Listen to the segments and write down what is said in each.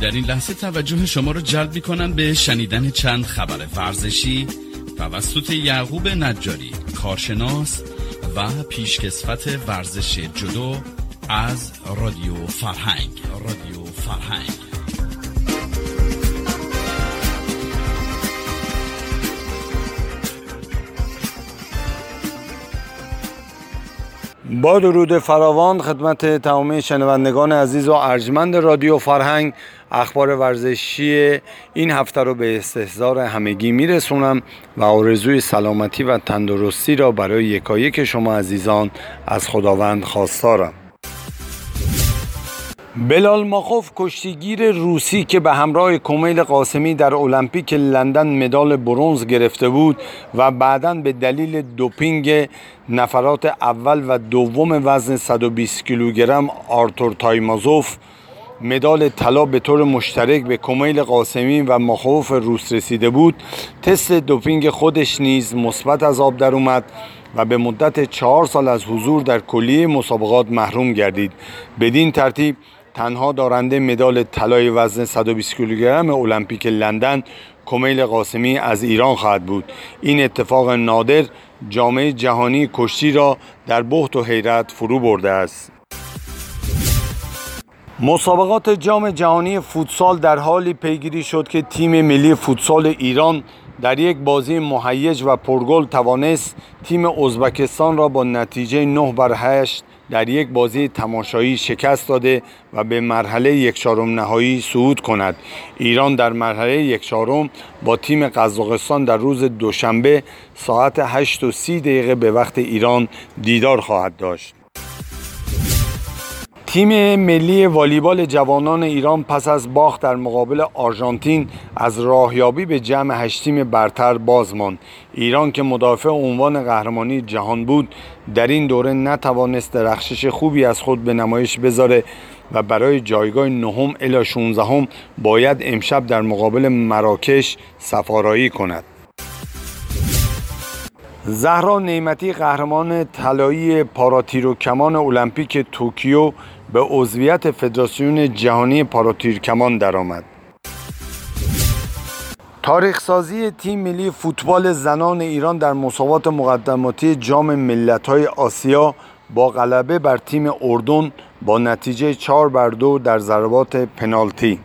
در این لحظه توجه شما را جلب می کنم به شنیدن چند خبر ورزشی توسط یعقوب نجاری کارشناس و پیشکسوت ورزش جدو از رادیو فرهنگ. رادیو فرهنگ. با درود فراوان خدمت تمامی شنوندگان عزیز و ارجمند رادیو فرهنگ. اخبار ورزشی این هفته رو به استحضار همگی میرسونم و آرزوی سلامتی و تندرستی را برای یکایک شما عزیزان از خداوند خواستارم. بلال ماخوف کشتیگیر روسی که به همراه کمیل قاسمی در المپیک لندن مدال برونز گرفته بود و بعدا به دلیل دوپینگ نفرات اول و دوم وزن 120 کیلوگرم آرتور تایمازوف مدال طلا به طور مشترک به کمیل قاسمی و ماخوف روس رسیده بود. تست دوپینگ خودش نیز مثبت از آب در اومد و به مدت چهار سال از حضور در کلیه مسابقات محروم گردید. بدین ترتیب تنها دارنده مدال طلای وزن 120 کیلوگرم المپیک لندن کمیل قاسمی از ایران خواهد بود. این اتفاق نادر جامعه جهانی کشتی را در بحت و حیرت فرو برده است. مسابقات جام جهانی فوتسال در حالی پیگیری شد که تیم ملی فوتسال ایران در یک بازی مهیج و پرگل توانست تیم ازبکستان را با نتیجه 9 بر 8 در یک بازی تماشایی شکست داده و به مرحله یک چهارم نهایی صعود کند. ایران در مرحله یک چهارم با تیم قزاقستان در روز دوشنبه ساعت 8 و 30 دقیقه به وقت ایران دیدار خواهد داشت. تیم ملی والیبال جوانان ایران پس از باخت در مقابل آرژانتین از راهیابی به جمع هشت تیم برتر باز ماند. ایران که مدافع عنوان قهرمانی جهان بود در این دوره نتوانست درخشش خوبی از خود به نمایش بذاره و برای جایگاه نهم الی 16 باید امشب در مقابل مراکش سفارایی کند. زهرا نعمتی قهرمان طلایی پاراتیرو کمان المپیک توکیو به عضویت فدراسیون جهانی پاراتیرکمان درآمد. تاریخ سازی تیم ملی فوتبال زنان ایران در مسابقات مقدماتی جام ملت‌های آسیا با غلبه بر تیم اردن با نتیجه 4 بر 2 در ضربات پنالتی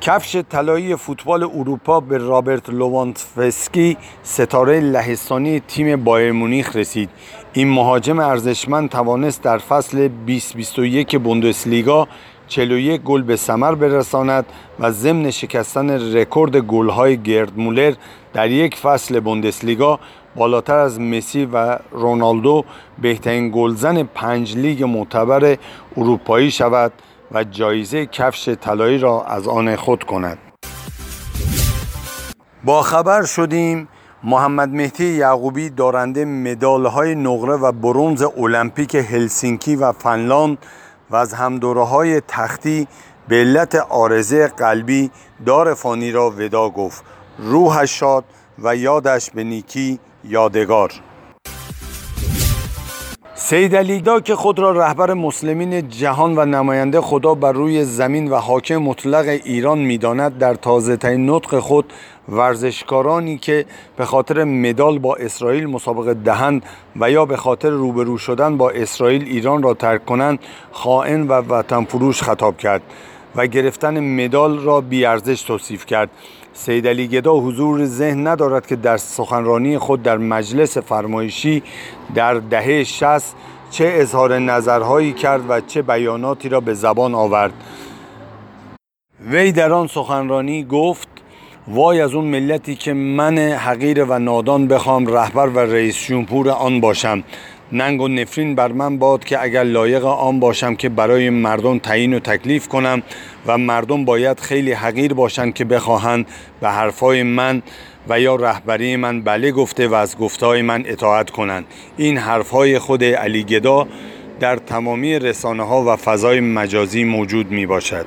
کفش طلایی فوتبال اروپا به رابرت لواندوفسکی ستاره لهستانی تیم بایر مونیخ رسید. این مهاجم ارزشمند توانست در فصل 2021 بوندسلیگا 41 گل به ثمر برساند و ضمن شکستن رکورد گل‌های گرد مولر در یک فصل بوندسلیگا بالاتر از مسی و رونالدو بهترین گلزن پنج لیگ معتبر اروپایی شود. و جایزه کفش طلایی را از آن خود کند. با خبر شدیم محمد مهدی یعقوبی دارنده مدال های نقره و برونز المپیک هلسینکی و فنلاند و از همدوره های تختی به علت آرزه قلبی دار فانی را ودا گفت. روحش شاد و یادش به نیکی یادگار. سید علیدا که خود را رهبر مسلمین جهان و نماینده خدا بر روی زمین و حاکم مطلق ایران می‌داند در تازه ترین نطق خود ورزشکارانی که به خاطر مدال با اسرائیل مسابقه دهند و یا به خاطر روبرو شدن با اسرائیل ایران را ترک کنند خائن و وطن فروش خطاب کرد. و گرفتن مدال را بیارزش توصیف کرد. سید علی گدا حضور ذهن ندارد که در سخنرانی خود در مجلس فرمایشی در دهه 60 چه اظهار نظرهایی کرد و چه بیاناتی را به زبان آورد. وی در آن سخنرانی گفت وای از اون ملتی که من حقیر و نادان بخوام رهبر و رئیس جمهور آن باشم. ننگ و نفرین بر من باد که اگر لایق آن باشم که برای مردم تعیین و تکلیف کنم و مردم باید خیلی حقیر باشند که بخواهند به حرفای من و یا رهبری من بله گفته و از گفتهای من اطاعت کنند. این حرفهای خود علی گدا در تمامی رسانه ها و فضای مجازی موجود می باشد